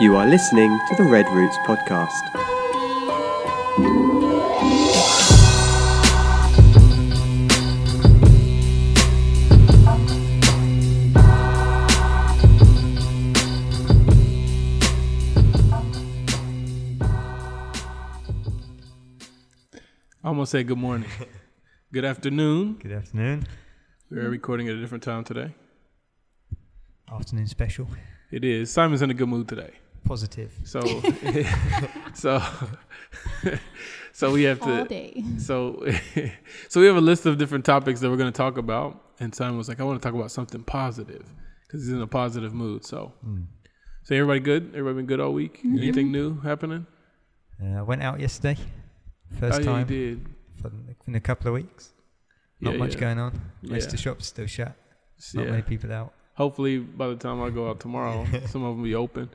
You are listening to the Red Roots podcast. I almost said good morning. good afternoon. Good afternoon. We're recording at a different time today. Afternoon special. It is. Simon's in a good mood today. Positive. So so so we have all to day. so so we have a list of different topics that we're going to talk about and Simon was like I want to talk about something positive cuz he's in a positive mood. So Mm. so everybody good? Everybody been good all week? Anything new happening? Uh, I went out yesterday. First oh, yeah, you time did. for, in a couple of weeks. Not Yeah, much yeah. going on. Most Yeah. of the shops still shut. Not Yeah. many people out. hopefully by the time I go out tomorrow, some of them will be open.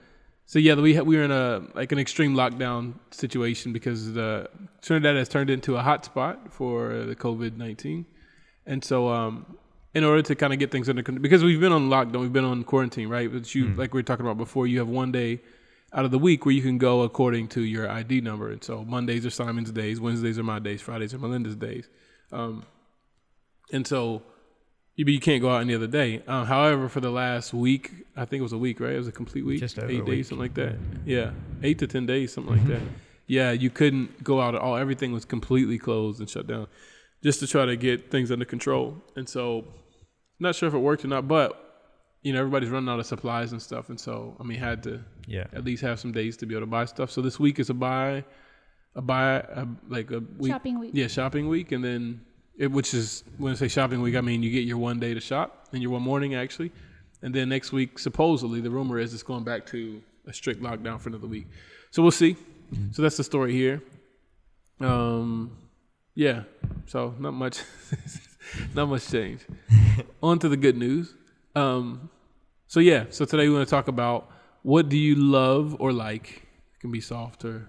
So yeah, we ha- we were in a like an extreme lockdown situation because the Trinidad has turned into a hotspot for the COVID nineteen, and so um, in order to kind of get things under control, because we've been on lockdown, we've been on quarantine, right? But you, like we were talking about before, you have one day out of the week where you can go according to your ID number, and so Mondays are Simon's days, Wednesdays are my days, Fridays are Melinda's days, um, and so you, but you can't go out any other day. Uh, however, for the last week, I think it was a week, right? It was a complete week, Just over eight a days, week. something like that. Yeah, eight to ten days, something like that. Yeah, you couldn't go out at all. Everything was completely closed and shut down, just to try to get things under control. And so, not sure if it worked or not, but you know, everybody's running out of supplies and stuff, and so I mean, had to Yeah. at least have some days to be able to buy stuff. So this week is a buy, a buy, a, like a week, Shopping week. yeah, shopping week, and then it, which is when I say shopping week, I mean you get your one day to shop and your one morning actually, and then next week supposedly the rumor is it's going back to a strict lockdown for another week. So we'll see. So that's the story here. Um, yeah. So not much, not much change. On to the good news. Um, so yeah. So today we want to talk about what do you love or like. It can be soft or,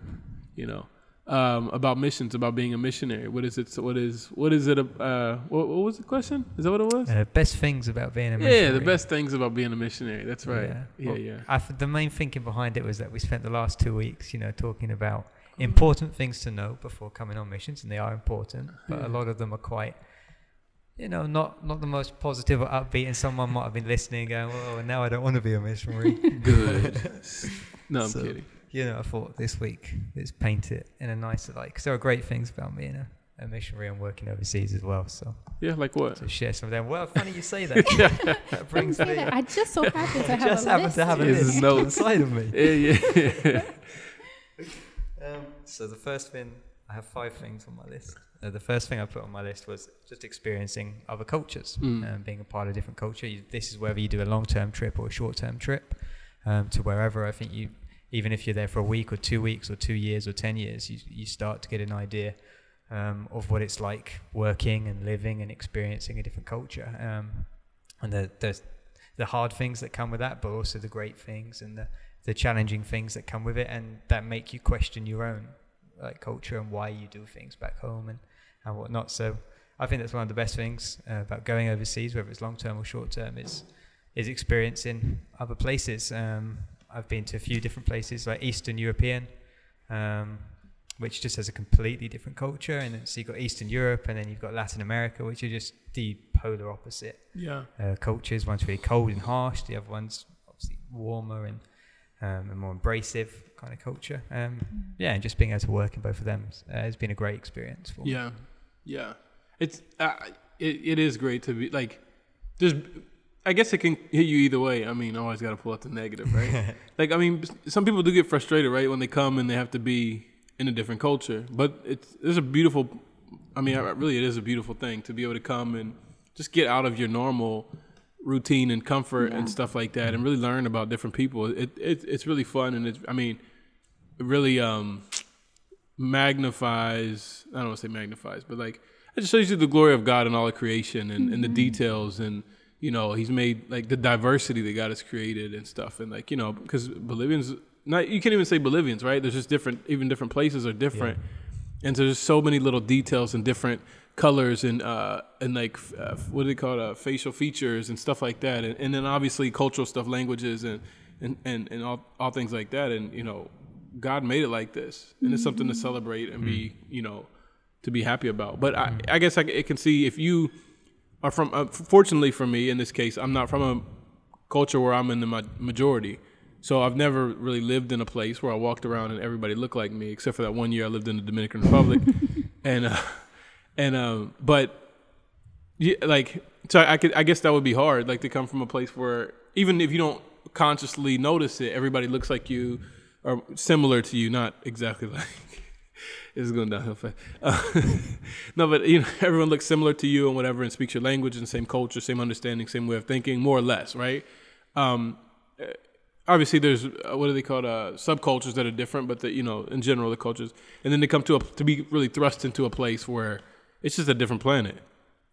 you know, um, about missions, about being a missionary. What is it? What is what is it? Uh, what, what was the question? Is that what it was? Uh, best things about being a missionary. yeah, the best things about being a missionary. That's right. Yeah, yeah. Well, I th- the main thinking behind it was that we spent the last two weeks, you know, talking about important things to know before coming on missions, and they are important, but Yeah. a lot of them are quite, you know, not not the most positive or upbeat. And someone might have been listening, going, "Oh, now I don't want to be a missionary." Good. no, I'm So- kidding. You know, I thought this week let's paint it in a nicer light because there are great things about being a, a missionary and working overseas as well. So Yeah, like what? to share some of them. Well, funny you say that. that I brings me. that. I just so happen to have just a happen list. to have a list notes. inside of me. Yeah, yeah. Um, so the first thing, I have five things on my list. Uh, the first thing I put on my list was just experiencing other cultures, Mm. um, being a part of different culture. You, this is whether you do a long-term trip or a short-term trip um, to wherever. I think you, even if you're there for a week or two weeks or two years or ten years, you you start to get an idea um, of what it's like working and living and experiencing a different culture. Um, and the, the the hard things that come with that, but also the great things and the the challenging things that come with it, and that make you question your own like culture and why you do things back home and and whatnot. So I think that's one of the best things uh, about going overseas, whether it's long term or short term, is is experiencing other places. Um, I've been to a few different places, like Eastern European, um, which just has a completely different culture, and so you've got Eastern Europe, and then you've got Latin America, which are just the polar opposite yeah. uh, cultures. One's really cold and harsh. The other one's obviously warmer and um, and more embracive kind of culture. Um, yeah, and just being able to work in both of them uh, has been a great experience for me. Yeah, yeah. It's uh, it, it is great to be like there's. I guess it can hit you either way. I mean, always got to pull out the negative, right? like, I mean, some people do get frustrated, right, when they come and they have to be in a different culture. But it's it's a beautiful. I mean, I- really, it is a beautiful thing to be able to come and just get out of your normal routine and comfort and stuff like that, and really learn about different people. It, it it's really fun, and it's. I mean, it really um magnifies I don't want to say magnifies, but like it just shows you the glory of God and all of creation and, and the details and you know, he's made like the diversity that God has created and stuff and like, you know, because Bolivians not you can't even say Bolivians, right? There's just different even different places are different. And so there's so many little details and different colors and uh and like uh, what do they call it uh, facial features and stuff like that and, and then obviously cultural stuff languages and and and and all all things like that. And you know, God made it like this, and it's something to celebrate and be you know to be happy about. But I, I guess I, c- I can see if you are from. Uh, fortunately for me, in this case, I'm not from a culture where I'm in the ma- majority. So I've never really lived in a place where I walked around and everybody looked like me, except for that one year I lived in the Dominican Republic, and uh, and um, but yeah, like so I could I guess that would be hard, like to come from a place where even if you don't consciously notice it, everybody looks like you or similar to you, not exactly like. It's going downhill fast. Uh, no, but you know, everyone looks similar to you and whatever, and speaks your language and same culture, same understanding, same way of thinking, more or less, right? Um, uh, obviously, there's uh, what are they called? Uh, subcultures that are different, but the, you know, in general, the cultures, and then they come to a, to be really thrust into a place where it's just a different planet.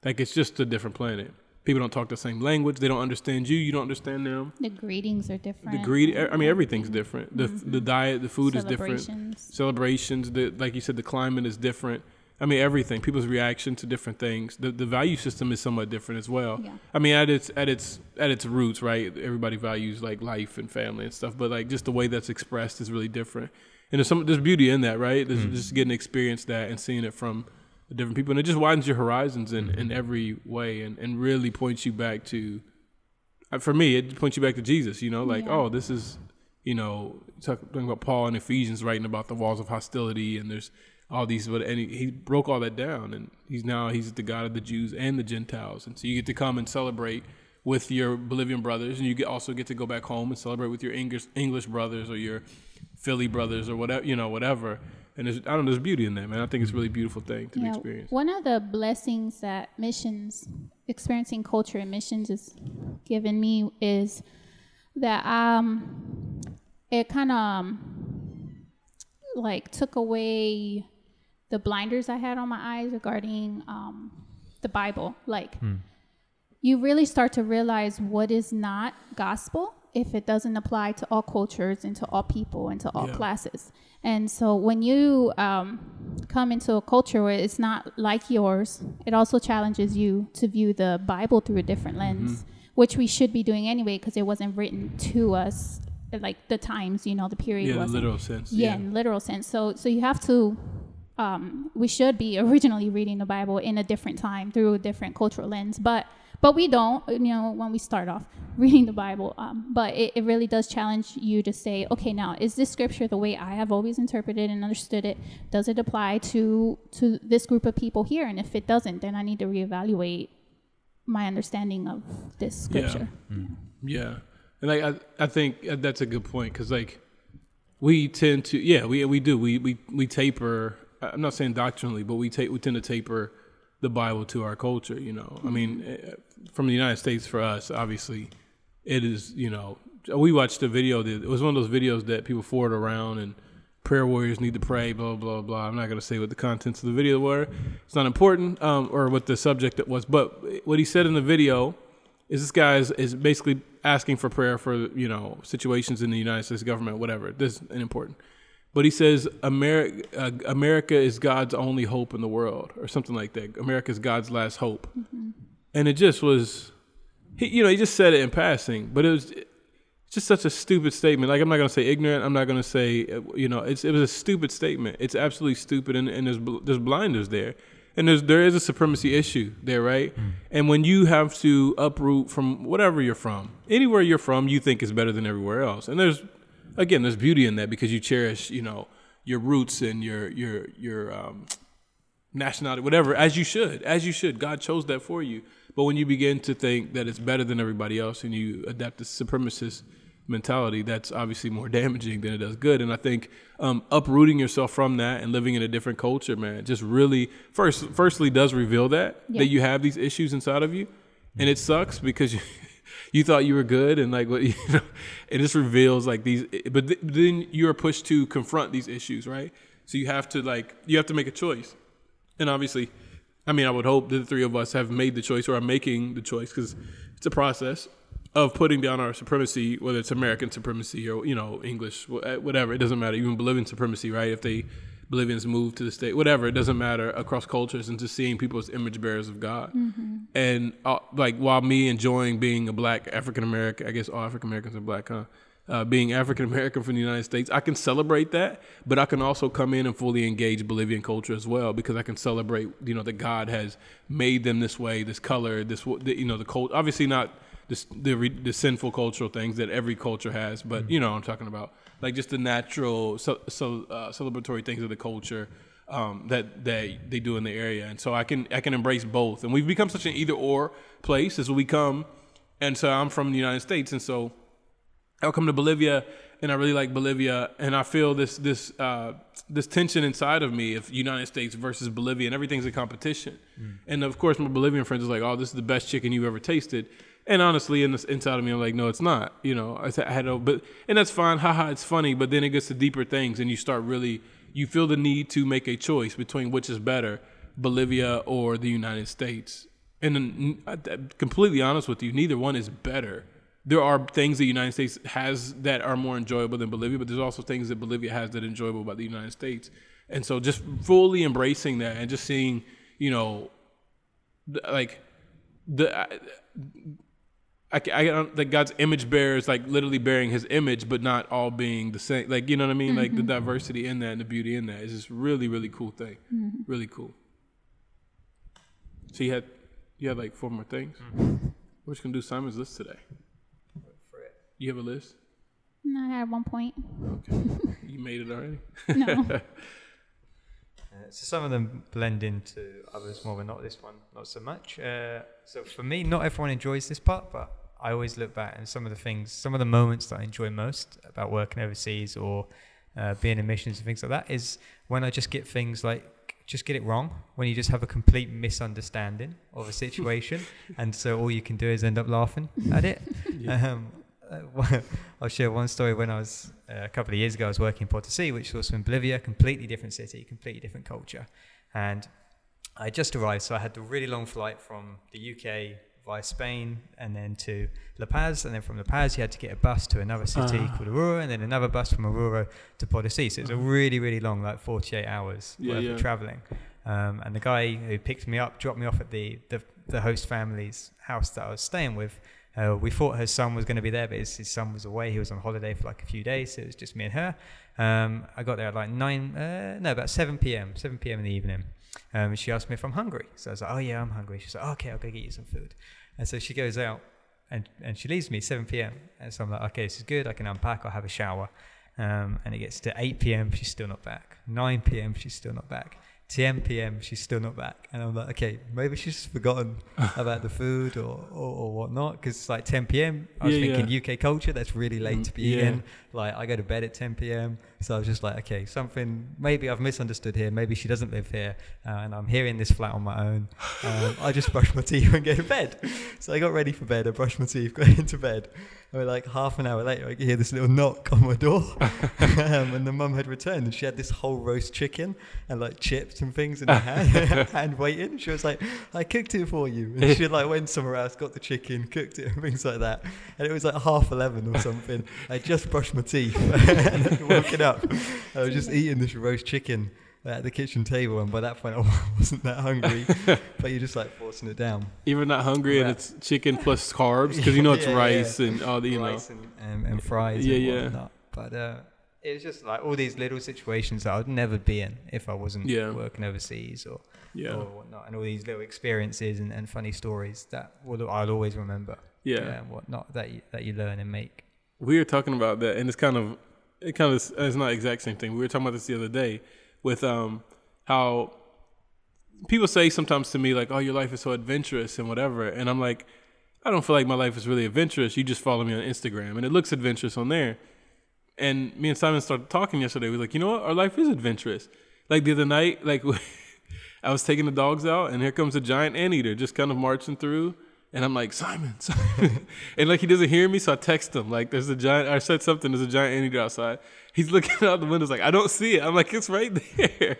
Like it's just a different planet. People don't talk the same language. They don't understand you. You don't understand them. The greetings are different. The greed. I mean, everything's mm-hmm. different. The the mm-hmm. diet, the food is different. Celebrations. Celebrations. The like you said, the climate is different. I mean, everything. People's reaction to different things. The the value system is somewhat different as well. Yeah. I mean, at its at its at its roots, right? Everybody values like life and family and stuff, but like just the way that's expressed is really different. And there's some there's beauty in that, right? There's mm. just getting to experience that and seeing it from different people, and it just widens your horizons in, in every way, and, and really points you back to. uh, For me, it points you back to Jesus. You know, like Yeah. oh, this is you know talk, talking about Paul in Ephesians writing about the walls of hostility, and there's all these, but and he, he broke all that down, and he's now he's the God of the Jews and the Gentiles, and so you get to come and celebrate with your Bolivian brothers, and you get also get to go back home and celebrate with your English English brothers or your Philly brothers or whatever you know whatever. And there's, I don't know, there's beauty in that, man. I think it's a really beautiful thing to be experienced. one of the blessings that missions, experiencing culture in missions, has given me is that um, it kind of um, like took away the blinders I had on my eyes regarding um, the Bible. Like, you really start to realize what is not gospel if it doesn't apply to all cultures and to all people and to all Yeah. classes. And so when you um, come into a culture where it's not like yours, it also challenges you to view the Bible through a different lens, Mm-hmm. which we should be doing anyway because it wasn't written to us like the times, you know, the period Yeah, wasn't literal sense. yeah, in literal sense. So so you have to um, we should be originally reading the Bible in a different time through a different cultural lens, but but we don't, you know, when we start off reading the Bible. Um, but it, it really does challenge you to say, okay, now is this scripture the way I have always interpreted and understood it? Does it apply to to this group of people here? And if it doesn't, then I need to reevaluate my understanding of this scripture Yeah. scripture. Yeah, and like I, I think that's a good point because like we tend to, yeah, we we do we we we taper. I'm not saying doctrinally, but we take we tend to taper the Bible to our culture. You know, I mean, eh, from the United States for us, obviously, it is. You know, we watched a video that it was one of those videos that people forward around and prayer warriors need to pray, blah blah blah. I'm not gonna say what the contents of the video were. It's not important, um, or what the subject it was. But what he said in the video is this guy is, is basically asking for prayer for you know situations in the United States government, whatever. This is important. But he says America, uh, America is God's only hope in the world, or something like that. America is God's last hope, and it just was, he, you know, he just said it in passing, but it was it's just such a stupid statement. Like I'm not gonna say ignorant. I'm not gonna say uh, you know. It's it was a stupid statement. It's absolutely stupid, and, and there's there's blinders there, and there's there is a supremacy issue there, right? And when you have to uproot from whatever you're from, anywhere you're from, you think is better than everywhere else, and there's again there's beauty in that because you cherish you know your roots and your your your um, nationality, whatever, as you should, as you should. God chose that for you. But when you begin to think that it's better than everybody else and you adapt this supremacist mentality, that's obviously more damaging than it does good. And I think um, uprooting yourself from that and living in a different culture, man, just really first, firstly, does reveal that Yeah. that you have these issues inside of you, and it sucks because you. You thought you were good, and like what you know, it just reveals like these. But th- then you are pushed to confront these issues, right? So you have to like you have to make a choice. And obviously, I mean, I would hope that the three of us have made the choice or are making the choice because it's a process of putting down our supremacy, whether it's American supremacy or, you know, English, whatever. It doesn't matter. Even Bolivian supremacy, right? If they, Bolivians move to the state, whatever, it doesn't matter across cultures and just seeing people as image bearers of God. And uh, like, while me enjoying being a black African American, I guess all African Americans are black, huh? uh, being African American from the United States, I can celebrate that, but I can also come in and fully engage Bolivian culture as well because I can celebrate, you know, that God has made them this way, this color, this, you know, the cult. Obviously, not the the, the sinful cultural things that every culture has, but mm-hmm. you know, what I'm talking about like just the natural so, so uh, celebratory things of the culture. Um, that that they do in the area, and so I can I can embrace both, and we've become such an either or place as we come, and so I'm from the United States, and so I'll come to Bolivia and I really like Bolivia, and I feel this this uh, this tension inside of me of United States versus Bolivia, and everything's a competition. Mm. And of course, my Bolivian friends are like, "Oh, this is the best chicken you've ever tasted," and honestly, in inside of me, I'm like, "No, it's not." You know, I, I had a, but and that's fine, haha, it's funny. But then it gets to deeper things, and you start really you feel the need to make a choice between which is better, Bolivia or the United States. And I'm completely honest with you, neither one is better there are things the United States has that are more enjoyable than Bolivia, but there's also things that Bolivia has that are enjoyable about the United States. And so just fully embracing that and just seeing, you know, like the I, I, I don't, like God's image bearers like literally bearing His image, but not all being the same. Like you know what I mean? Mm-hmm. Like the mm-hmm. diversity in that and the beauty in that is just really really cool thing. Mm-hmm. Really cool. So you had you had like four more things. Mm-hmm. We're just gonna do Simon's list today. You have a list? No, I had one point. Okay. you made it already? No. Uh, so some of them blend into others more, but not this one, not so much. Uh, so for me, not everyone enjoys this part, but I always look back and some of the things, some of the moments that I enjoy most about working overseas or uh, being in missions and things like that is when I just get things like just get it wrong when you just have a complete misunderstanding of a situation and so all you can do is end up laughing at it yeah. um, I'll share one story. When I was uh, a couple of years ago, I was working in Potosi, which was in Bolivia, completely different city, completely different culture, and I just arrived, so I had the really long flight from the UK via Spain and then to La Paz, and then from La Paz you had to get a bus to another city uh. called Oruro, and then another bus from Oruro to Potosi. So it was a uh-huh. really, really long, like 48 hours yeah, worth yeah. of traveling. Um, and the guy who picked me up dropped me off at the, the, the host family's house that I was staying with. Uh, we thought her son was going to be there, but his, his, son was away. He was on holiday for like a few days, so it was just me and her. Um, I got there at like nine, uh, no, about seven p.m. Seven p.m. in the evening. Um, she asked me if I'm hungry, so I was like, "Oh yeah, I'm hungry." She's like, oh, "Okay, I'll go get you some food." And so she goes out, and and she leaves me 7 p.m. And so I'm like, "Okay, this is good. I can unpack. I'll have a shower." Um, and it gets to 8 p.m. She's still not back. 9 p.m. She's still not back. 10 p.m. She's still not back, and I'm like, okay, maybe she's forgotten about the food or or, or whatnot. Because it's like 10 p.m. I was yeah, thinking yeah. UK culture, that's really late to be yeah. eating. Like I go to bed at 10 p.m. So I was just like, okay, something. Maybe I've misunderstood here. Maybe she doesn't live here, uh, and I'm here in this flat on my own. Um, I just brush my teeth and go to bed. So I got ready for bed. I brushed my teeth, got into bed. And like half an hour later, I could hear this little knock on my door, um, and the mum had returned, and she had this whole roast chicken and like chips and things in her hand, hand waiting. She was like, "I cooked it for you," and she like went somewhere else, got the chicken, cooked it, and things like that. And it was like half eleven or something. I just brushed my teeth and woken up. I was just eating this roast chicken at the kitchen table, and by that point I wasn't that hungry. but you're just like forcing it down. Even not hungry, and it's chicken plus carbs because you know it's yeah, rice yeah. and all the you rice know and, and, and fries. Yeah, and yeah. But uh, it was just like all these little situations that I'd never be in if I wasn't yeah. working overseas or yeah. or whatnot, and all these little experiences and, and funny stories that will, I'll always remember. Yeah, yeah and whatnot that you, that you learn and make. We were talking about that, and it's kind of it kind of it's not exact same thing. We were talking about this the other day with um, how people say sometimes to me like, "Oh, your life is so adventurous and whatever," and I'm like, I don't feel like my life is really adventurous. You just follow me on Instagram, and it looks adventurous on there. And me and Simon started talking yesterday. We are like, you know what? Our life is adventurous. Like the other night, like I was taking the dogs out, and here comes a giant anteater just kind of marching through. And I'm like, Simon, Simon. and like he doesn't hear me, so I text him. Like there's a giant I said something, there's a giant anteater outside. He's looking out the windows like, I don't see it. I'm like, it's right there.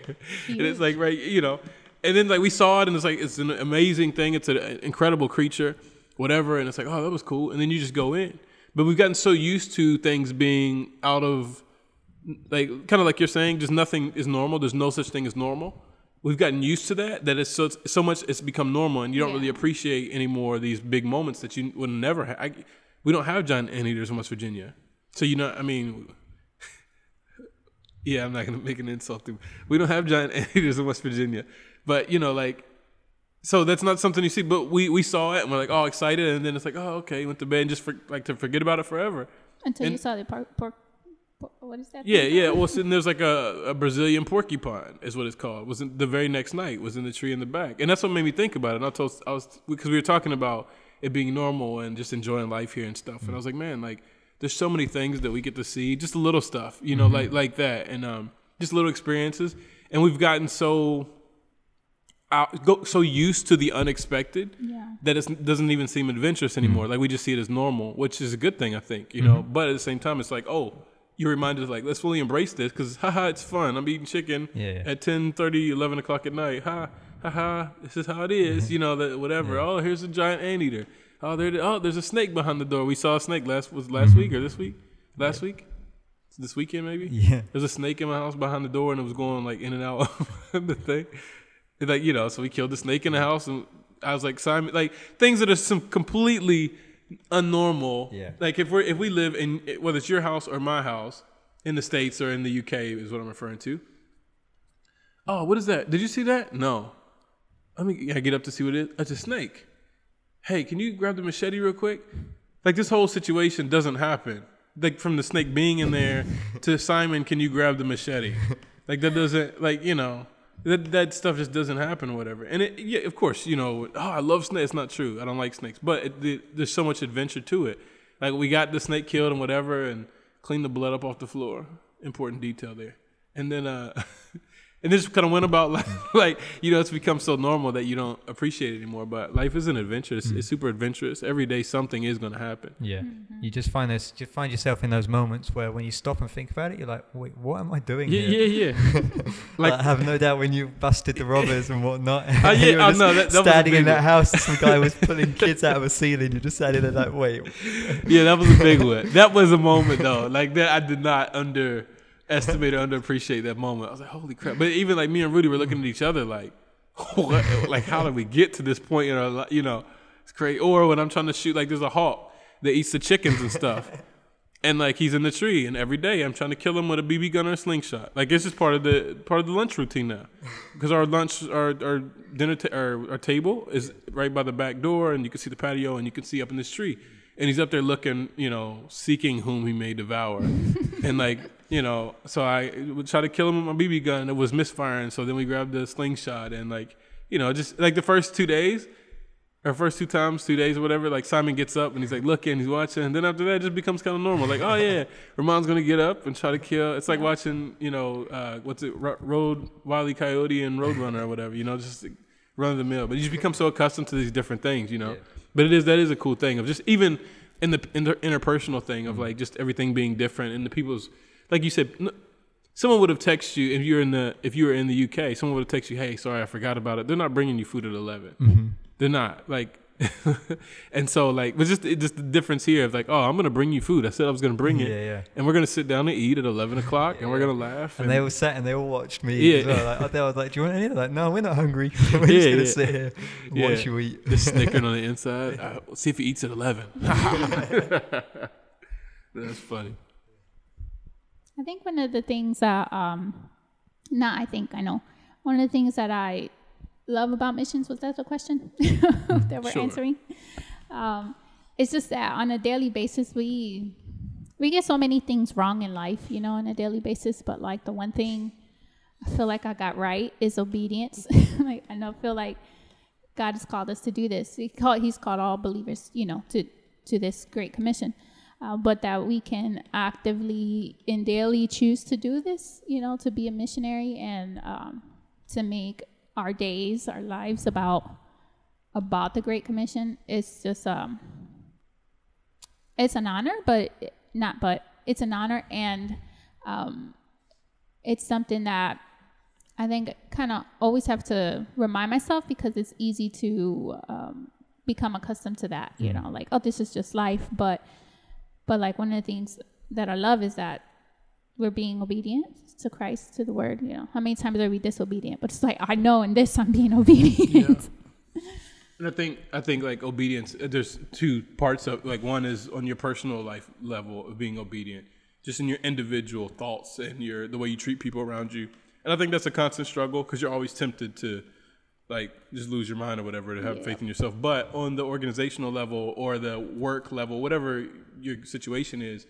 and it's like right, you know. And then like we saw it and it's like it's an amazing thing. It's an incredible creature, whatever. And it's like, oh, that was cool. And then you just go in. But we've gotten so used to things being out of like kind of like you're saying, just nothing is normal. There's no such thing as normal we've gotten used to that that it's so it's, so much it's become normal and you don't yeah. really appreciate anymore these big moments that you would never have. I, we don't have giant anteaters in West Virginia. So you know, I mean, yeah, I'm not gonna make an insult. To, we don't have giant anteaters in West Virginia, but you know, like, so that's not something you see. But we we saw it and we're like all excited, and then it's like, oh, okay, went to bed and just for, like to forget about it forever. Until you saw the park, pork what is that? Yeah, thing yeah. Well, so then there's like a, a Brazilian porcupine, is what it's called. Was in the very next night was in the tree in the back, and that's what made me think about it. And I told I was because we were talking about it being normal and just enjoying life here and stuff. And I was like, man, like there's so many things that we get to see, just little stuff, you know, mm-hmm. like like that, and um, just little experiences. And we've gotten so out, go, so used to the unexpected Yeah. that it doesn't even seem adventurous anymore. Mm-hmm. Like we just see it as normal, which is a good thing, I think. You know, mm-hmm. but at the same time, it's like, oh, you're reminded like let's fully embrace this because haha, it's fun. I'm eating chicken Yeah, yeah. at 10, 11 o'clock at night. Ha, ha ha! this is how it is. You know that whatever. Oh, here's a giant anteater. Oh, there. Oh, there's a snake behind the door. We saw a snake last was last mm-hmm. week or this week? Last week? This weekend maybe? Yeah. There's a snake in my house behind the door, and it was going like in and out of the thing. It's like you know, so we killed the snake in the house, and I was like Simon, like things that are some completely unnormal. Yeah. Like if we're if we live in whether it's your house or my house in the states or in the UK is what I'm referring to. Oh, what is that? Did you see that? No. Let me I get up to see what it is. It's a snake. Hey, can you grab the machete real quick? Like this whole situation doesn't happen. Like from the snake being in there to Simon, can you grab the machete? Like that doesn't like you know that that stuff just doesn't happen or whatever. And it yeah, of course you know oh I love snakes. It's not true. I don't like snakes, but it, the, there's so much adventure to it. Like we got the snake killed and whatever, and cleaned the blood up off the floor. Important detail there. And then uh, and this kind of went about like, like you know it's become so normal that you don't appreciate it anymore. But life is an adventure. It's, mm. it's super adventurous. Every day something is going to happen. Yeah. Mm-hmm. You just find this, you find yourself in those moments where when you stop and think about it, you're like, wait, what am I doing Yeah, here? yeah, yeah. Like, Like- I have no doubt when you busted the robbers and whatnot. Oh, yeah, you were oh, just no, that- that standing in that house, and some guy was pulling kids out of a ceiling. You're just standing there like, wait, yeah, that was a big one. That was a moment though. Like that, I did not underestimate or underappreciate that moment. I was like, holy crap! But even like me and Rudy were looking at each other like, what? Like, how did we get to this point in our life? You know, it's crazy. Or when I'm trying to shoot, like, there's a hawk that eats the chickens and stuff. And like he's in the tree, and every day I'm trying to kill him with a BB gun or a slingshot. Like it's just part of the part of the lunch routine now, because our lunch, our our dinner, ta- our, our table is right by the back door, and you can see the patio, and you can see up in this tree. And he's up there looking, you know, seeking whom he may devour, and like you know, so I would try to kill him with my BB gun, it was misfiring. So then we grabbed the slingshot, and like you know, just like the first two days, or first two times, two days or whatever, like Simon gets up and he's like looking, he's watching, and then after that, it just becomes kind of normal. Like, oh yeah, Ramon's gonna get up and try to kill. It's like watching, you know, uh, what's it, Ro- Road Wile E. Coyote and Roadrunner or whatever. You know, just like, run of the mill. But you just become so accustomed to these different things, you know. But it is that is a cool thing of just even in the in the interpersonal thing of like just everything being different and the people's like you said. Someone would have texted you if you're in the if you were in the UK. Someone would have texted you, "Hey, sorry, I forgot about it." They're not bringing you food at 11 they're not like and so like but just it, just the difference here of like oh i'm gonna bring you food i said i was gonna bring it Yeah, yeah. and we're gonna sit down and eat at 11 o'clock and we're gonna laugh And they all sat and they all watched me Yeah. as well. Like, they were like, "Do you want any?" Like, "No, we're not hungry. we're just gonna yeah. sit here, and Yeah. watch you eat." just snickering on the inside uh, see if he eats at 11 that's funny I think one of the things that, um, not I think, I know, one of the things that I love about missions, was that the question that we're Sure. answering? Um, it's just that on a daily basis, we, we get so many things wrong in life, you know, on a daily basis, but like the one thing I feel like I got right is obedience. like, I know, feel like God has called us to do this. He called, he's called all believers, you know, to to this great commission. Uh, but that we can actively and daily choose to do this, you know, to be a missionary and um, to make our days, our lives about about the Great Commission. It's just um, it's an honor, but not but it's an honor and um, it's something that I think kind of always have to remind myself because it's easy to um, become accustomed to that. You know, like oh, this is just life. But but like one of the things that I love is that we're being obedient to Christ, to the Word. You know, how many times are we disobedient? But it's like I know in this I'm being obedient. And I think I think like obedience. uh, There's two parts of like one is on your personal life level of being obedient, just in your individual thoughts and your the way you treat people around you. And I think that's a constant struggle because you're always tempted to like just lose your mind or whatever to have Yeah. faith in yourself. But on the organizational level or the work level, whatever your situation is,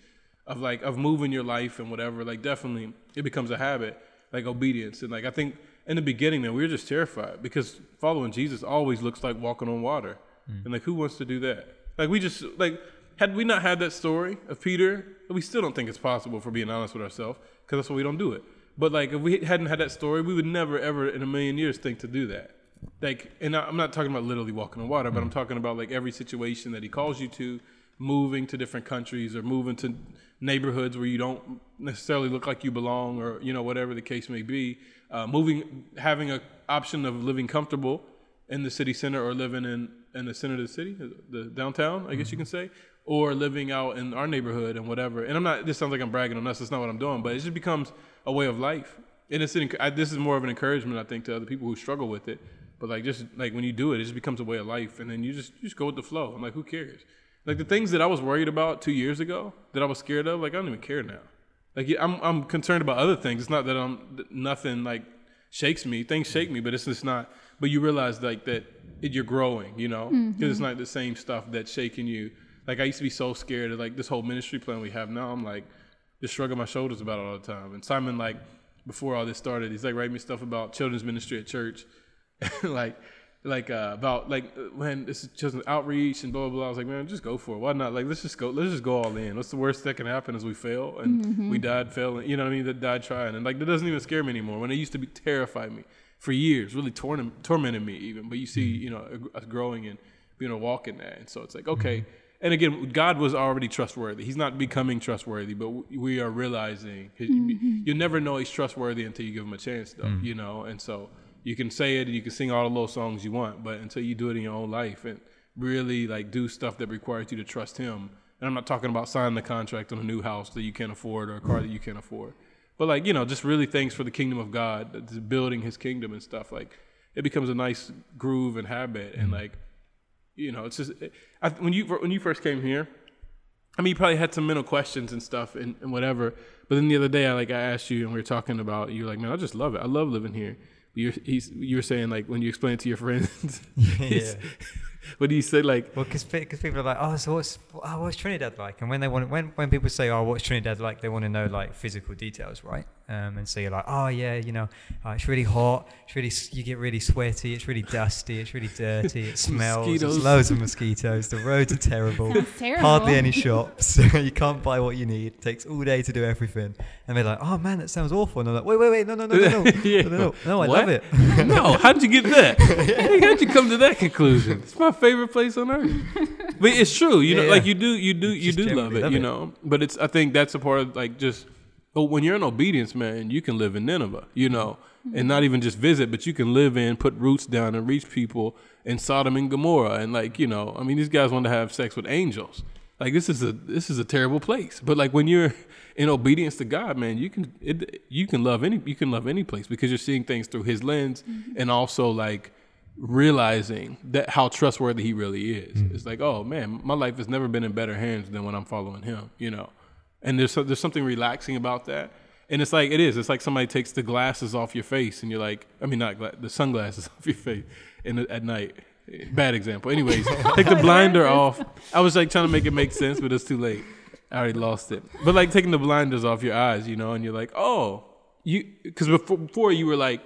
of like of moving your life and whatever, like definitely it becomes a habit, like obedience. And like I think in the beginning, man, we were just terrified because following Jesus always looks like walking on water. Mm. And like who wants to do that? Like we just like had we not had that story of Peter, we still don't think it's possible for being honest with ourselves because that's why we don't do it. But like if we hadn't had that story, we would never ever in a million years think to do that. Like, and I'm not talking about literally walking on water, but I'm talking about like every situation that he calls you to, moving to different countries or moving to neighborhoods where you don't necessarily look like you belong, or you know whatever the case may be. Uh, moving, having an option of living comfortable in the city center or living in in the center of the city, the downtown, I guess you can say, or living out in our neighborhood and whatever. And I'm not. This sounds like I'm bragging on us. That's not what I'm doing, but it just becomes a way of life. And it's an, I, this is more of an encouragement, I think, to other people who struggle with it. But like just like when you do it, it just becomes a way of life, and then you just you just go with the flow. I'm like, who cares? Like the things that I was worried about two years ago, that I was scared of, like I don't even care now. Like I'm I'm concerned about other things. It's not that I'm nothing like shakes me. Things shake me, but it's just not. But you realize like that it, you're growing, you know, mm-hmm. because it's not the same stuff that's shaking you. Like I used to be so scared of like this whole ministry plan we have now. I'm like just shrugging my shoulders about it all the time. And Simon like before all this started, he's like writing me stuff about children's ministry at church, like like uh, about like uh, when this is children's outreach and blah blah blah. I was like, man, just go for it. Why not? Like let's just go. Let's just go all in. What's the worst that can happen is we fail and mm-hmm. we died failing. You know what I mean? That died trying. And like that doesn't even scare me anymore. When it used to be terrify me for years, really torn, tormented me even. But you see, mm-hmm. you know, us growing and being able to walk in that. And so it's like mm-hmm. okay. And again, God was already trustworthy. He's not becoming trustworthy, but we are realizing his, you never know he's trustworthy until you give him a chance, though. Mm. You know, and so you can say it and you can sing all the little songs you want, but until you do it in your own life and really like do stuff that requires you to trust him. And I'm not talking about signing the contract on a new house that you can't afford or a car that you can't afford, but like you know, just really things for the kingdom of God, just building His kingdom and stuff. Like it becomes a nice groove and habit, and mm-hmm. like you know, it's just I, when you when you first came here. I mean, you probably had some mental questions and stuff and, and whatever. But then the other day, I like I asked you and we were talking about. You're like, man, I just love it. I love living here. You're he's, you were saying like when you explain it to your friends. Yeah. what do you say? Like, Well, because people are like, oh, so what's oh, what's Trinidad like? And when they want, when when people say, oh, what's Trinidad like, they want to know like physical details, right? Um, and so you're like, oh yeah, you know, uh, it's really hot, it's really, you get really sweaty, it's really dusty, it's really dirty, it smells, Mosquitoes. there's loads of mosquitoes, the roads are terrible, terrible. hardly any shops, you can't buy what you need, it takes all day to do everything. And they're like, oh man, that sounds awful. And I'm like, wait, wait, wait, no, no, no, no, no, Yeah. no, no, no, no, I What? love it. no, how'd you get there? Hey, how'd you come to that conclusion? It's my favorite place on earth. But it's true, you know, Yeah, like you do, you do, you Just do love generally it, love you it. know. But it's, I think that's a part of like just, oh, when you're in obedience, man, you can live in Nineveh, you know, and not even just visit, but you can live in, put roots down, and reach people in Sodom and Gomorrah, and like you know, I mean, these guys want to have sex with angels. Like this is a this is a terrible place. But like when you're in obedience to God, man, you can it, you can love any you can love any place because you're seeing things through His lens, mm-hmm. and also like realizing that how trustworthy He really is. Mm-hmm. It's like, oh man, my life has never been in better hands than when I'm following Him. You know, and there's there's something relaxing about that. And it's like it is. It's like somebody takes the glasses off your face, and you're like, I mean, not gla- the sunglasses off your face in the, at night. Bad example. Anyways, take the blinder off. I was like trying to make it make sense, but it's too late. I already lost it. But like taking the blinders off your eyes, you know, and you're like, oh, you because before, before you were like,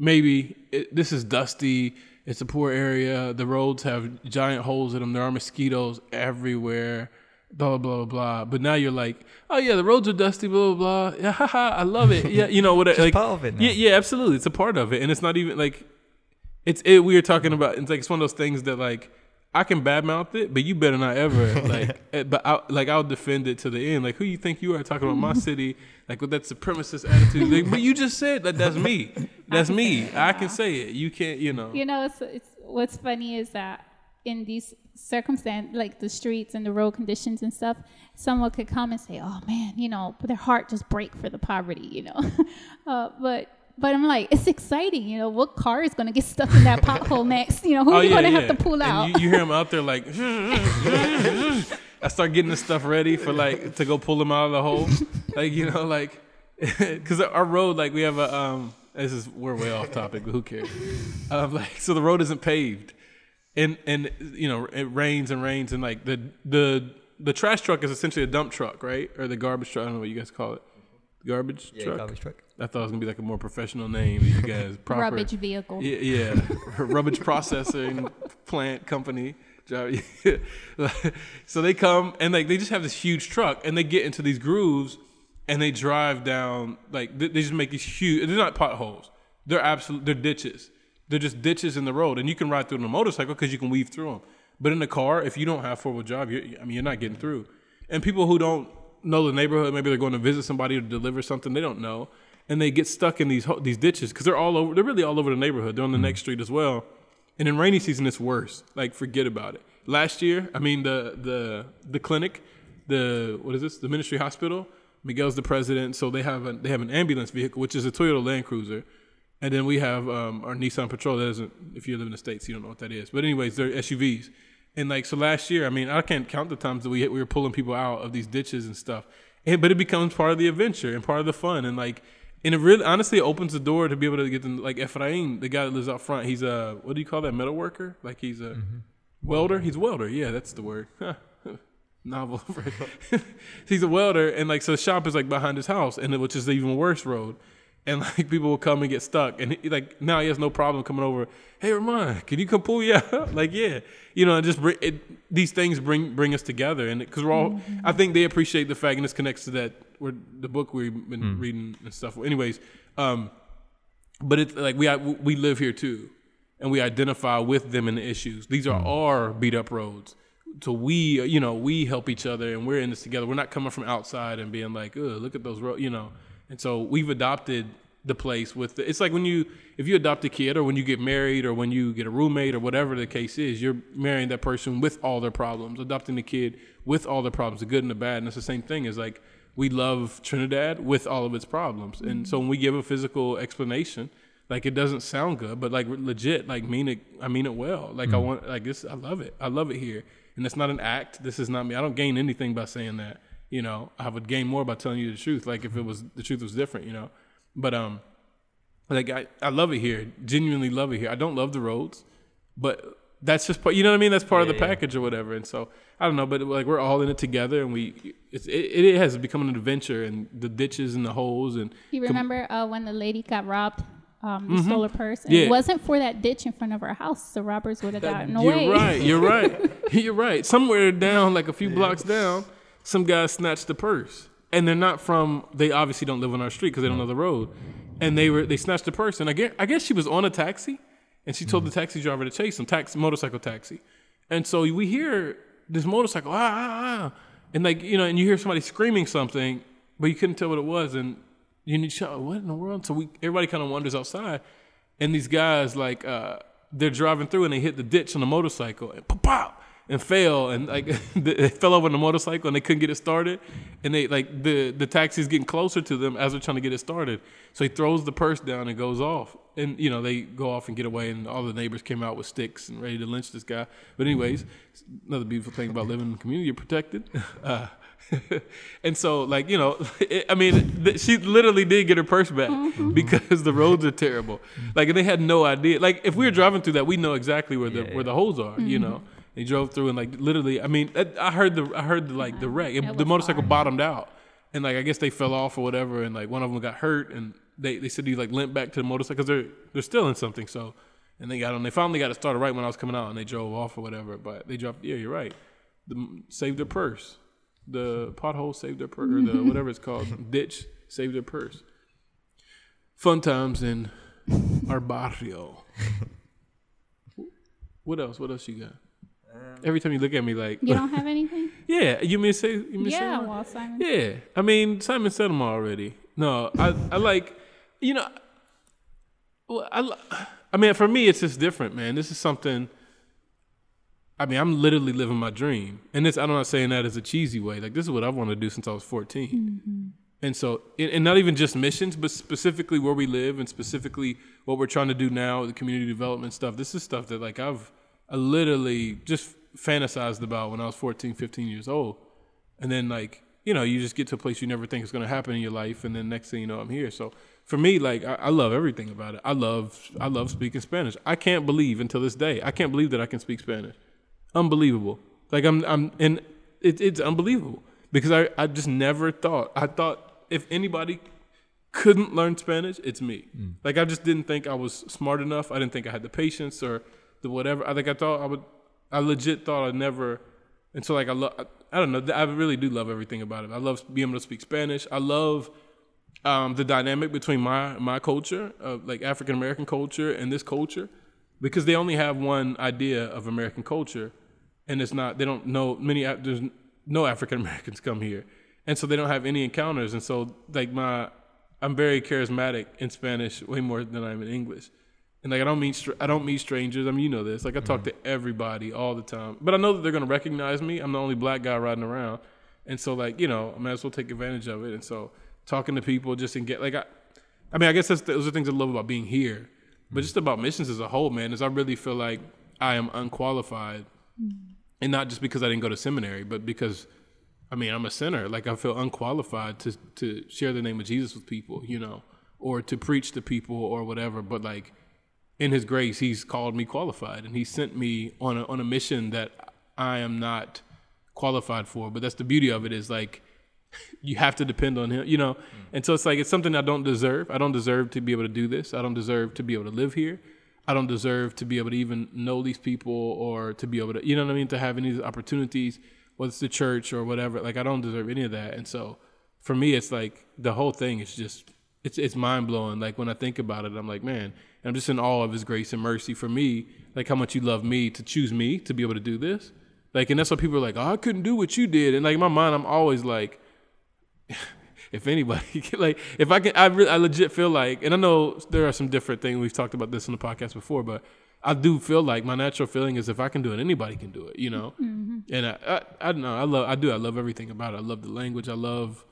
maybe it, this is dusty. It's a poor area. The roads have giant holes in them. There are mosquitoes everywhere. Blah blah blah blah. But now you're like, oh yeah, the roads are dusty. Blah blah blah. Yeah, haha, I love it. Yeah, you know what? like part of it now. Yeah, yeah, absolutely. It's a part of it, and it's not even like it's it. We were talking about. It's like it's one of those things that like I can badmouth it, but you better not ever like. eh, But I, like I'll defend it to the end. Like who you think you are talking about my city? Like with that supremacist attitude. Like, but you just said that that's me. That's can me. say it, I yeah. can say it. You can't. You know. You know, it's, it's what's funny is that in these circumstances, like the streets and the road conditions and stuff, someone could come and say, "Oh man, you know," but their heart just break for the poverty, you know. uh, but but I'm like, it's exciting, you know. What car is gonna get stuck in that pothole next? You know, who Oh, are you yeah, gonna yeah. have to pull And out? You, you hear them out there like, I start getting the stuff ready for like to go pull them out of the hole. Like you know, like because our road, like we have a um. This is we're way off topic, but who cares? Um, like so the road isn't paved, and and you know it rains and rains and like the the the trash truck is essentially a dump truck, right? Or the garbage truck. I don't know what you guys call it. Garbage Yeah, truck. garbage truck. I thought it was gonna be like a more professional name. You guys proper Rubbish vehicle. yeah, yeah. rubbish processing plant company. So they come and like they just have this huge truck and they get into these grooves and they drive down like they, they just make these huge. They're not potholes. They're absolute. They're ditches. They're just ditches in the road, and you can ride through them on a motorcycle because you can weave through them. But in the car, if you don't have four wheel drive, you're, I mean, you're not getting through. And people who don't know the neighborhood, maybe they're going to visit somebody or deliver something, they don't know, and they get stuck in these ho- these ditches because they're all over. They're really all over the neighborhood. They're on the next street as well. And in rainy season, it's worse. Like forget about it. Last year, I mean the the the clinic, the what is this? The Ministry Hospital. Miguel's the president, so they have a, they have an ambulance vehicle, which is a Toyota Land Cruiser, and then we have um, our Nissan Patrol. That isn't if you live in the states, you don't know what that is. But anyways, they're SUVs. And like so, last year, I mean, I can't count the times that we we were pulling people out of these ditches and stuff. And but it becomes part of the adventure and part of the fun, and like, and it really honestly opens the door to be able to get them. Like Ephraim, the guy that lives out front, he's a what do you call that metal worker? Like he's a mm-hmm. welder. He's a welder. Yeah, that's the word. Novel. he's a welder, and like so, the shop is like behind his house, and which is the even worse road. And like people will come and get stuck, and he, like now he has no problem coming over. Hey, Ramon, can you come pull you out? like yeah, you know, and just bring it, these things bring bring us together, and because we're all, mm-hmm. I think they appreciate the fact, and this connects to that we're the book we've been mm. reading and stuff. Anyways, um, but it's like we we live here too, and we identify with them in the issues. These are mm. our beat up roads. So we, you know, we help each other, and we're in this together. We're not coming from outside and being like, "Oh, look at those roads," you know. And so we've adopted the place with. The, it's like when you, if you adopt a kid, or when you get married, or when you get a roommate, or whatever the case is, you're marrying that person with all their problems, adopting the kid with all their problems, the good and the bad. And it's the same thing. Is like we love Trinidad with all of its problems, and mm-hmm. so when we give a physical explanation like it doesn't sound good, but like legit, like mean it. I mean it well. Like I mm. want, like this. I love it. I love it here, and it's not an act. This is not me. I don't gain anything by saying that. You know, I would gain more by telling you the truth. Like if it was the truth was different. You know, but um, like I, I love it here. Genuinely love it here. I don't love the roads, but that's just part. You know what I mean? That's part of the Yeah, yeah. package or whatever. And so I don't know, but like we're all in it together, and we it's, it, it has become an adventure, and the ditches and the holes and You remember uh, when the lady got robbed? Um, they stole her purse. And Mm-hmm. Yeah. It wasn't for that ditch in front of our house. The robbers would have gotten You're away. right. You're right. You're right. Somewhere down, like a few blocks down, some guy snatched the purse, and they're not from. They obviously don't live on our street because they don't know the road, and they were they snatched the purse, and I guess I guess she was on a taxi, and she told the taxi driver to chase them, taxi motorcycle taxi, and so we hear this motorcycle ah ah ah, and like you know, and you hear somebody screaming something, but you couldn't tell what it was, and you need to what in the world? So we everybody kind of wanders outside, and these guys like uh, they're driving through and they hit the ditch on the motorcycle and pop pop and fell and like they fell over on the motorcycle and they couldn't get it started. And they like the the taxi's getting closer to them as they're trying to get it started. So he throws the purse down and goes off. And you know they go off and get away and all the neighbors came out with sticks and ready to lynch this guy. But anyways another beautiful thing about living in the community you're protected. Uh, and so like you know it, i mean th- she literally did get her purse back because the roads are terrible. Like and they had no idea. Like if we were driving through that we know exactly where the Yeah, where the holes are you know they drove through and like literally i mean i heard the i heard the like the wreck It- the motorcycle hard. bottomed out and like i guess they fell off or whatever and like one of them got hurt and they, they said he like limped back to the motorcycle because they're they're still in something so and they got on they finally got it started right when i was coming out and they drove off or whatever but they dropped yeah you're right the, saved their purse the pothole saved their purse, or the whatever it's called, ditch saved their purse. Fun times in our barrio. What else? What else you got? Um, Every time you look at me, like, You don't have anything? yeah, you mean say, you mean yeah, one? well, Simon. Yeah, I mean Simon said them already. No, I I like you know. Well, I I mean for me it's just different, man. This is something. I mean, I'm literally living my dream, and this I'm not saying that as a cheesy way. Like this is what I've wanted to do since I was 14. Mm-hmm. And so, and and not even just missions, but specifically where we live, and specifically what we're trying to do now, the community development stuff. This is stuff that like I've I literally just fantasized about when I was 14, 15 years old. And then like, you know, you just get to a place you never think is going to happen in your life. And then next thing you know, I'm here. So for me, like, I, I love everything about it. I love, I love speaking Spanish. I can't believe until this day, I can't believe that I can speak Spanish. Unbelievable. Like I'm, I'm, and it, it's unbelievable because I, I just never thought, I thought if anybody couldn't learn Spanish, it's me. Mm. Like I just didn't think I was smart enough. I didn't think I had the patience or the whatever. I think I thought I would. I legit thought I'd never. until like I love. I don't know. I really do love everything about it. I love being able to speak Spanish. I love um, the dynamic between my my culture, uh, like African American culture, and this culture, because they only have one idea of American culture, and it's not. They don't know many. There's no African Americans come here, and so they don't have any encounters. And so like my, I'm very charismatic in Spanish, way more than I am in English. And like I don't meet str- I don't meet strangers. I mean, you know this. Like I talk mm-hmm. to everybody all the time, but I know that they're gonna recognize me. I'm the only black guy riding around, and so like you know, I might as well take advantage of it. And so talking to people just and get like I, I mean, I guess that's those are things I love about being here, but mm-hmm. just about missions as a whole, man. Is I really feel like I am unqualified, mm-hmm. and not just because I didn't go to seminary, but because I mean, I'm a sinner. Like I feel unqualified to to share the name of Jesus with people, you know, or to preach to people or whatever. But like in His grace, He's called me qualified, and He sent me on a on a mission that I am not qualified for. But that's the beauty of it is like you have to depend on Him, you know. Mm. And so it's like it's something I don't deserve. I don't deserve to be able to do this. I don't deserve to be able to live here. I don't deserve to be able to even know these people or to be able to, you know what I mean, to have any of these opportunities whether it's the church or whatever. Like I don't deserve any of that. And so for me, it's like the whole thing is just it's it's mind blowing. Like when I think about it, I'm like, man, I'm just in awe of His grace and mercy for me. Like how much you love me to choose me to be able to do this. Like, and that's why people are like, oh, I couldn't do what you did. And like in my mind, I'm always like, if anybody, like, if I can, I, I legit feel like, and I know there are some different things. We've talked about this on the podcast before, but I do feel like my natural feeling is if I can do it, anybody can do it, you know? Mm-hmm. And I, I, I don't know. I love, I do. I love everything about it. I love the language. I love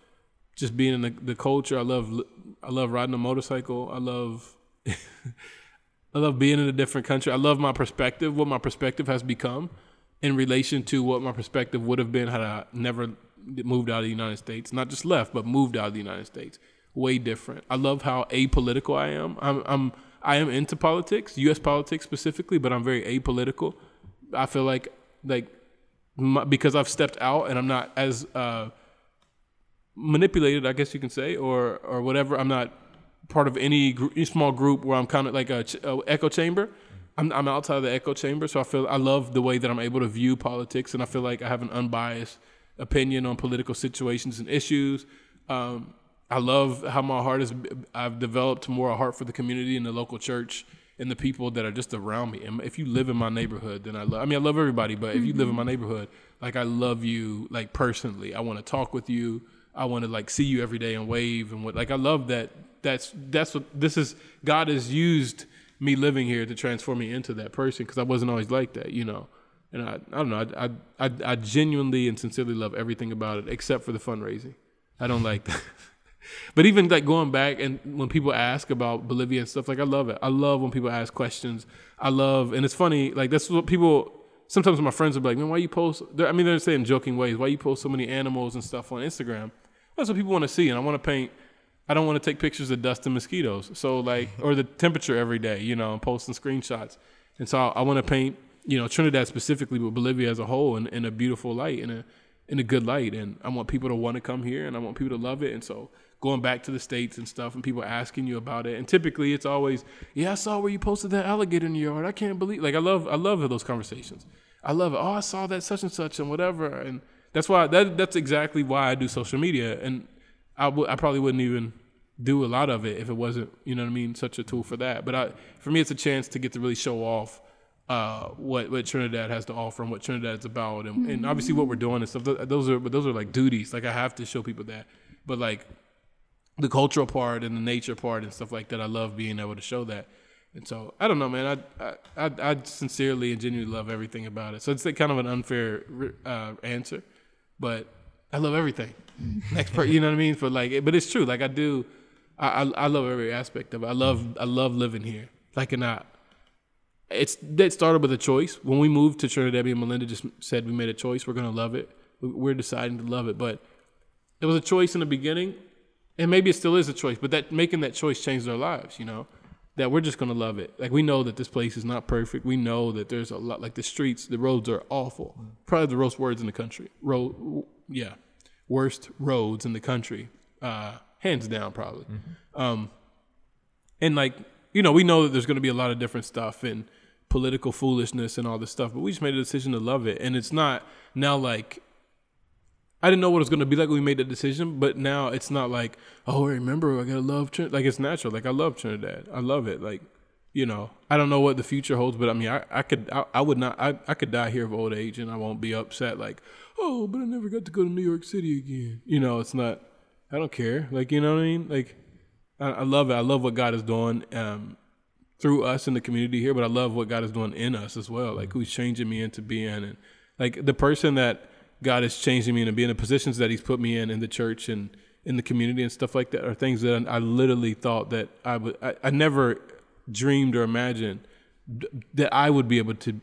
just being in the, the culture. I love, I love riding a motorcycle. I love, I love being in a different country. I love my perspective, what my perspective has become in relation to what my perspective would have been had I never moved out of the United States. Not just left, but moved out of the United States. Way different. I love how apolitical I am. I'm, I'm I am into politics, U.S. politics specifically, but I'm very apolitical. I feel like like my, because I've stepped out and I'm not as uh, manipulated, I guess you can say, or or whatever. I'm not part of any gr- small group where I'm kind of like a, ch- a echo chamber. I'm, I'm outside of the echo chamber, so I feel I love the way that I'm able to view politics, and I feel like I have an unbiased opinion on political situations and issues. Um, I love how my heart is. I've developed more a heart for the community and the local church and the people that are just around me. And if you live in my neighborhood, then I love. I mean, I love everybody, but if you live in my neighborhood, like I love you, like personally. I want to talk with you. I want to like see you every day and wave and what. Like I love that. That's that's what this is. God has used me living here to transform me into that person because I wasn't always like that, you know. And I, I don't know. I, I, I, I genuinely and sincerely love everything about it except for the fundraising. I don't like that. But even like going back and when people ask about Bolivia and stuff, like I love it. I love when people ask questions. I love, and it's funny, like that's what people. Sometimes my friends will be like, "Man, why you post?" I mean, they're saying joking ways. Why you post so many animals and stuff on Instagram? That's what people want to see, and I want to paint. I don't want to take pictures of dust and mosquitoes. So like, or the temperature every day, you know, posting screenshots. And so I, I want to paint, you know, Trinidad specifically, but Bolivia as a whole, in, in a beautiful light, in a in a good light. And I want people to want to come here, and I want people to love it. And so going back to the states and stuff, and people asking you about it, and typically it's always, yeah, I saw where you posted that alligator in your yard. I can't believe. Like I love, I love those conversations. I love it. Oh, I saw that such and such and whatever, and that's why that that's exactly why I do social media, and I would I probably wouldn't even do a lot of it if it wasn't you know what I mean such a tool for that. But I for me it's a chance to get to really show off uh, what what Trinidad has to offer and what Trinidad's about, and, and obviously what we're doing and stuff. Those are but those are like duties. Like I have to show people that, but like the cultural part and the nature part and stuff like that. I love being able to show that. And so I don't know, man. I I I, I sincerely and genuinely love everything about it. So it's like kind of an unfair uh, answer, but I love everything. Next part, you know what I mean? But like, but it's true. Like I do, I, I I love every aspect of it. I love I love living here. Like and I, it's that started with a choice. When we moved to Trinidad, and Melinda just said we made a choice. We're gonna love it. We're deciding to love it, but it was a choice in the beginning, and maybe it still is a choice. But that making that choice changed our lives. You know, that we're just gonna love it. Like we know that this place is not perfect. We know that there's a lot. Like the streets, the roads are awful. Probably the worst words in the country. Road, yeah, worst roads in the country, uh, hands down, probably. Um, and like you know we know that there's going to be a lot of different stuff and political foolishness and all this stuff but we just made a decision to love it and it's not now like i didn't know what it was going to be like when we made that decision but now it's not like oh I remember i gotta love Trin-. like it's natural like i love trinidad i love it like you know i don't know what the future holds but i mean i, I could I, I would not I, I could die here of old age and i won't be upset like oh but i never got to go to new york city again you know it's not i don't care like you know what i mean like I, I love it. I love what God is doing um, through us in the community here, but I love what God is doing in us as well. Like who's changing me into being, and like the person that God is changing me and being, the positions that He's put me in in the church and in the community and stuff like that are things that I, I literally thought that I would. I, I never dreamed or imagined d- that I would be able to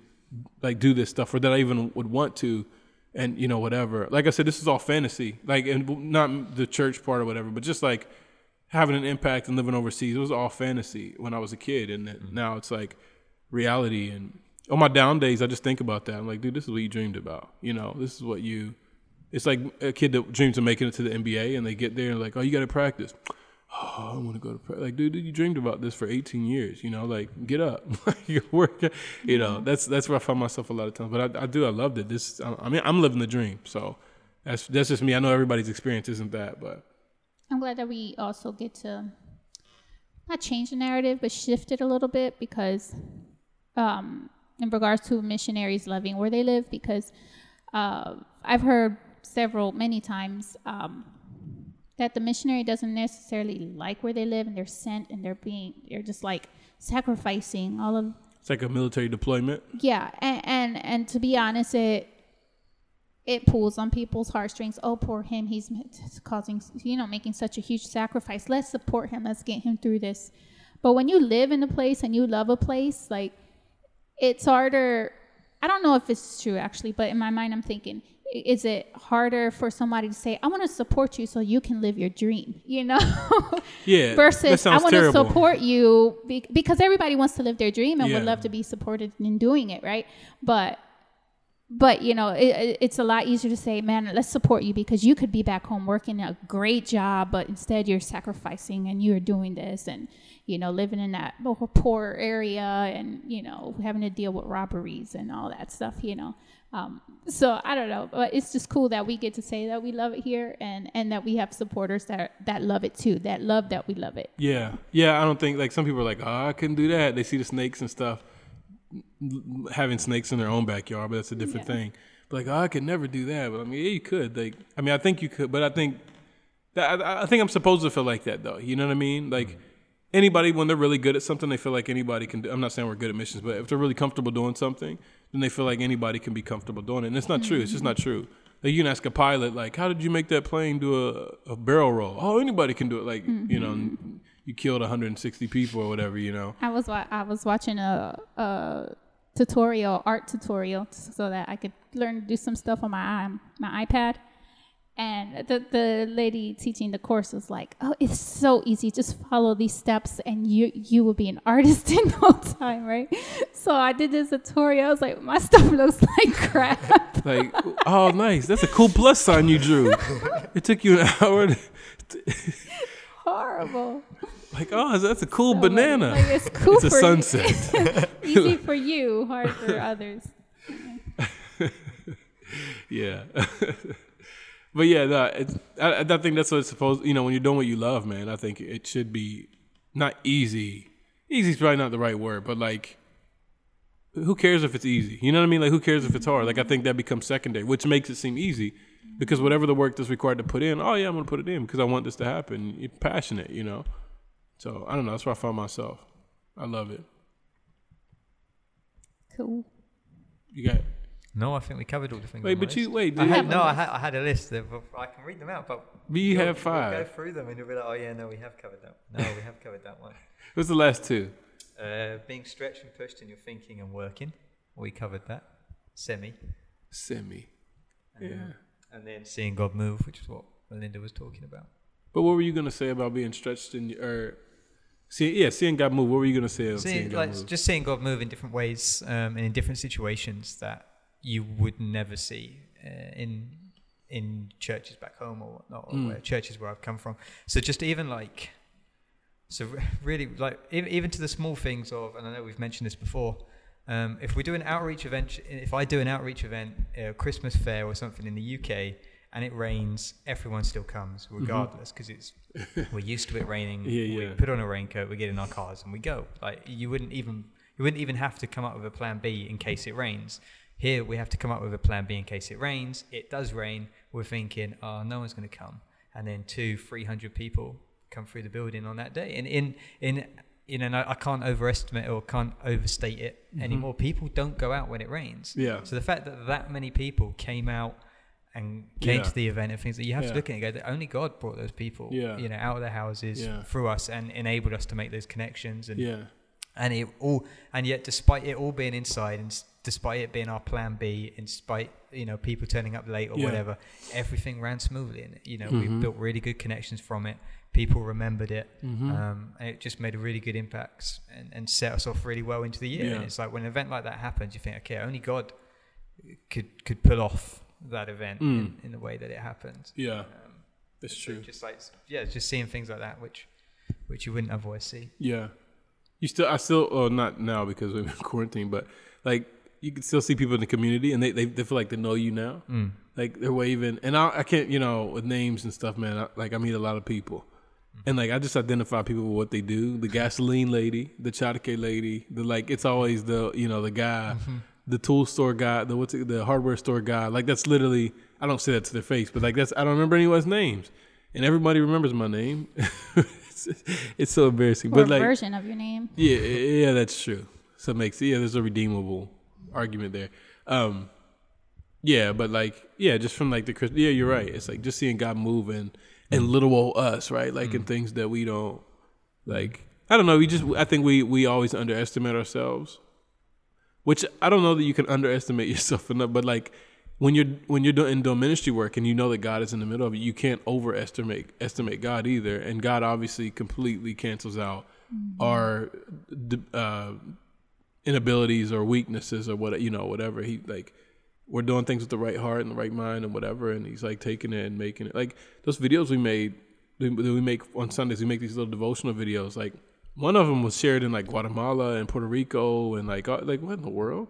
like do this stuff, or that I even would want to and you know whatever. Like I said, this is all fantasy. Like and not the church part or whatever, but just like having an impact and living overseas. It was all fantasy when I was a kid, and then mm-hmm. now it's like reality. And on my down days, I just think about that. I'm like, dude, this is what you dreamed about. You know, this is what you. It's like a kid that dreams of making it to the NBA, and they get there and like, oh, you got to practice. Oh, I want to go to practice. Like, dude, you dreamed about this for 18 years. You know, like, get up, you work. You know, that's that's where I find myself a lot of times. But I, I do. I loved it. This. I mean, I'm living the dream. So that's that's just me. I know everybody's experience isn't that, but. I'm glad that we also get to not change the narrative, but shift it a little bit because, um, in regards to missionaries loving where they live, because uh, I've heard several, many times um, that the missionary doesn't necessarily like where they live and they're sent and they're being, they're just like sacrificing all of It's like a military deployment. yeah and, and and to be honest it it pulls on people's heartstrings. Oh poor him. He's causing you know making such a huge sacrifice. Let's support him. Let's get him through this. But when you live in a place and you love a place like it's harder i don't know if it's true actually but in my mind i'm thinking is it harder for somebody to say i want to support you so you can live your dream you know Yeah. versus I want to support you be- because everybody wants to live their dream and Yeah. would love to be supported in doing it, right? But but you know, it, it- it's a lot easier to say, man, let's support you because you could be back home working a great job, but instead you're sacrificing and you're doing this and you know living in that poor area and you know having to deal with robberies and all that stuff, you know. Um, so I don't know, but it's just cool that we get to say that we love it here and and that we have supporters that that love it too, that love that we love it. Yeah, yeah. I don't think like some people are like, oh, I couldn't do that. They see the snakes and stuff, having snakes in their own backyard, but that's a different Yeah. thing. But like, oh, I could never do that. But I mean, yeah, you could. Like, I mean, I think you could, but I think that I, I think I'm supposed to feel like that though. You know what I mean? Like. Anybody, when they're really good at something, they feel like anybody can do. I'm not saying we're good at missions, but if they're really comfortable doing something, then they feel like anybody can be comfortable doing it. And it's not true. It's just not true. Like you can ask a pilot, like, how did you make that plane do a, a barrel roll? Oh, anybody can do it. Like, you know, you killed 160 people or whatever, you know. I was wa- I was watching a, a tutorial, art tutorial, so that I could learn to do some stuff on my my iPad. And the the lady teaching the course was like, "Oh, it's so easy. Just follow these steps, and you you will be an artist in no time, right?" So I did this tutorial. I was like, "My stuff looks like crap." Like, oh, nice. That's a cool plus sign you drew. It took you an hour. To, Horrible. like, oh, that's a cool So, banana. Like, it's cool it's a sunset. easy for you, hard for others. yeah. But yeah, no, I, I think that's what it's supposed. You know, when you're doing what you love, man, I think it should be not easy. Easy is probably not the right word, but like, who cares if it's easy? You know what I mean? Like, who cares if it's hard? Like, I think that becomes secondary, which makes it seem easy because whatever the work that's required to put in, oh yeah, I'm gonna put it in because I want this to happen. You're passionate, you know. So I don't know. That's where I find myself. I love it. Cool. You got No, I think we covered all the things. wait, but you wait. I had, no, I had, I had a list. Of, I can read them out, but we have you'll Go through them and you'll be like, oh yeah, no, we have covered that. No, we have covered that one. What's the last two? Uh, being stretched and pushed in your thinking and working. We covered that. Semi. Semi. Um, Yeah. And then seeing God move, which is what Melinda was talking about. But what were you gonna say about being stretched in or see yeah, seeing God move, what were you gonna say seeing, Seeing, God like, move? just seeing God move in different ways um, and in different situations that you would never see uh, in in churches back home or whatnot, or Mm. where churches where I've come from. So just even like, so really like even, even to the small things of, and I know we've mentioned this before. Um, if we do an outreach event, if I do an outreach event, a Christmas fair or something in the UK, and it rains, everyone still comes regardless because it's we're used to it raining. Mm-hmm. Yeah, we yeah. put on a raincoat, we get in our cars, and we go. Like you wouldn't even you wouldn't even have to come up with a plan B in case it rains. Here we have to come up with a plan B in case it rains. It does rain. We're thinking, oh, no one's going to come, and then two, three hundred people come through the building on that day. And in in you know, I can't overestimate or can't overstate it anymore. People don't go out when it rains. Mm-hmm. Yeah. So the fact that that many people came out and came Yeah. to the event and things that you have Yeah. to look at and go, that only God brought those people, Yeah. you know, out of their houses Yeah. through us and enabled us to make those connections and yeah. and it all and yet despite it all being inside and despite it being our plan B in spite you know people turning up late or Yeah. whatever everything ran smoothly and you know Mhm. we built really good connections from it people remembered it Mhm. um, and it just made a really good impact and, and set us off really well into the year Yeah. and it's like when an event like that happens you think okay only God could could pull off that event Mm. in, in the way that it happened Yeah. um, That's true. just like yeah just seeing things like that which which you wouldn't otherwise see Yeah. You still, I still, oh, not now because we're in quarantine, but like you can still see people in the community and they, they, they feel like they know you now. mm. Like they're waving. And I, I can't, you know, with names and stuff, man, I, like I meet a lot of people. And like I just identify people with what they do. The gasoline lady, the Chadake lady, the like it's always the you know, the guy, the tool store guy, the what's it, the hardware store guy. Like that's literally I don't say that to their face, but like that's I don't remember anyone's names. And everybody remembers my name. it's, it's so embarrassing. or but like version of your name. yeah, yeah, that's true. So it makes yeah, there's a redeemable argument there. Um, yeah, but like yeah, just from like the Chris, yeah, you're right. It's like just seeing God moving and little old us, right? Like in things that we don't like. I don't know. We just I think we we always underestimate ourselves, which I don't know that you can underestimate yourself enough. But like when you're when you're doing, doing ministry work and you know that God is in the middle of it, you can't overestimate estimate God either. And God obviously completely cancels out our uh, inabilities or weaknesses or what you know whatever. He like we're doing things with the right heart and the right mind and whatever and he's like taking it and making it. Like those videos we made that we make on sundays we make these little devotional videos. Like one of them was shared in like guatemala and puerto rico and like like what in the world?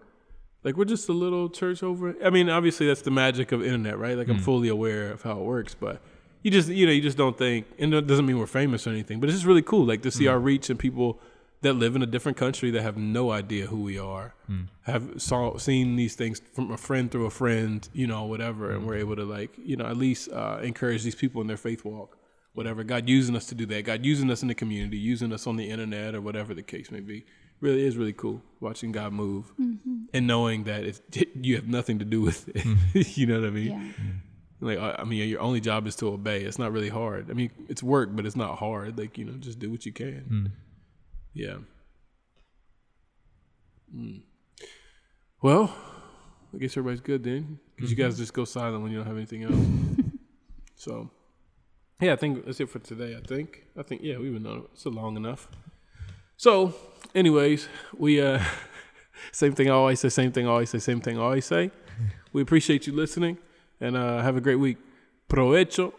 Like we're just a little church over i mean obviously that's the magic of internet right? Like i'm mm. fully aware of how it works but you just you know you just don't think and it doesn't mean we're famous or anything but it's just really cool like to see mm. our reach and people that live in a different country that have no idea who we are hmm. have saw seen these things from a friend through a friend you know whatever and hmm. we're able to like you know at least uh, encourage these people in their faith walk whatever. God using us to do that. God using us in the community using us on the internet or whatever the case may be. Really is really cool watching god move mm-hmm. and knowing that it's, you have nothing to do with it. Hmm. You know what i mean? Yeah. like I I mean, your only job is to obey. It's not really hard. I mean, it's work, but it's not hard. Like you know, just do what you can. Yeah. Mm. Well, I guess everybody's good then, because you guys just go silent when you don't have anything else. so, yeah, I think that's it for today. I think. I think yeah, we've been on. It's long enough. So, anyways, we uh, same thing I always say. Same thing I always say. Same thing I always say. We appreciate you listening and uh, have a great week. Provecho.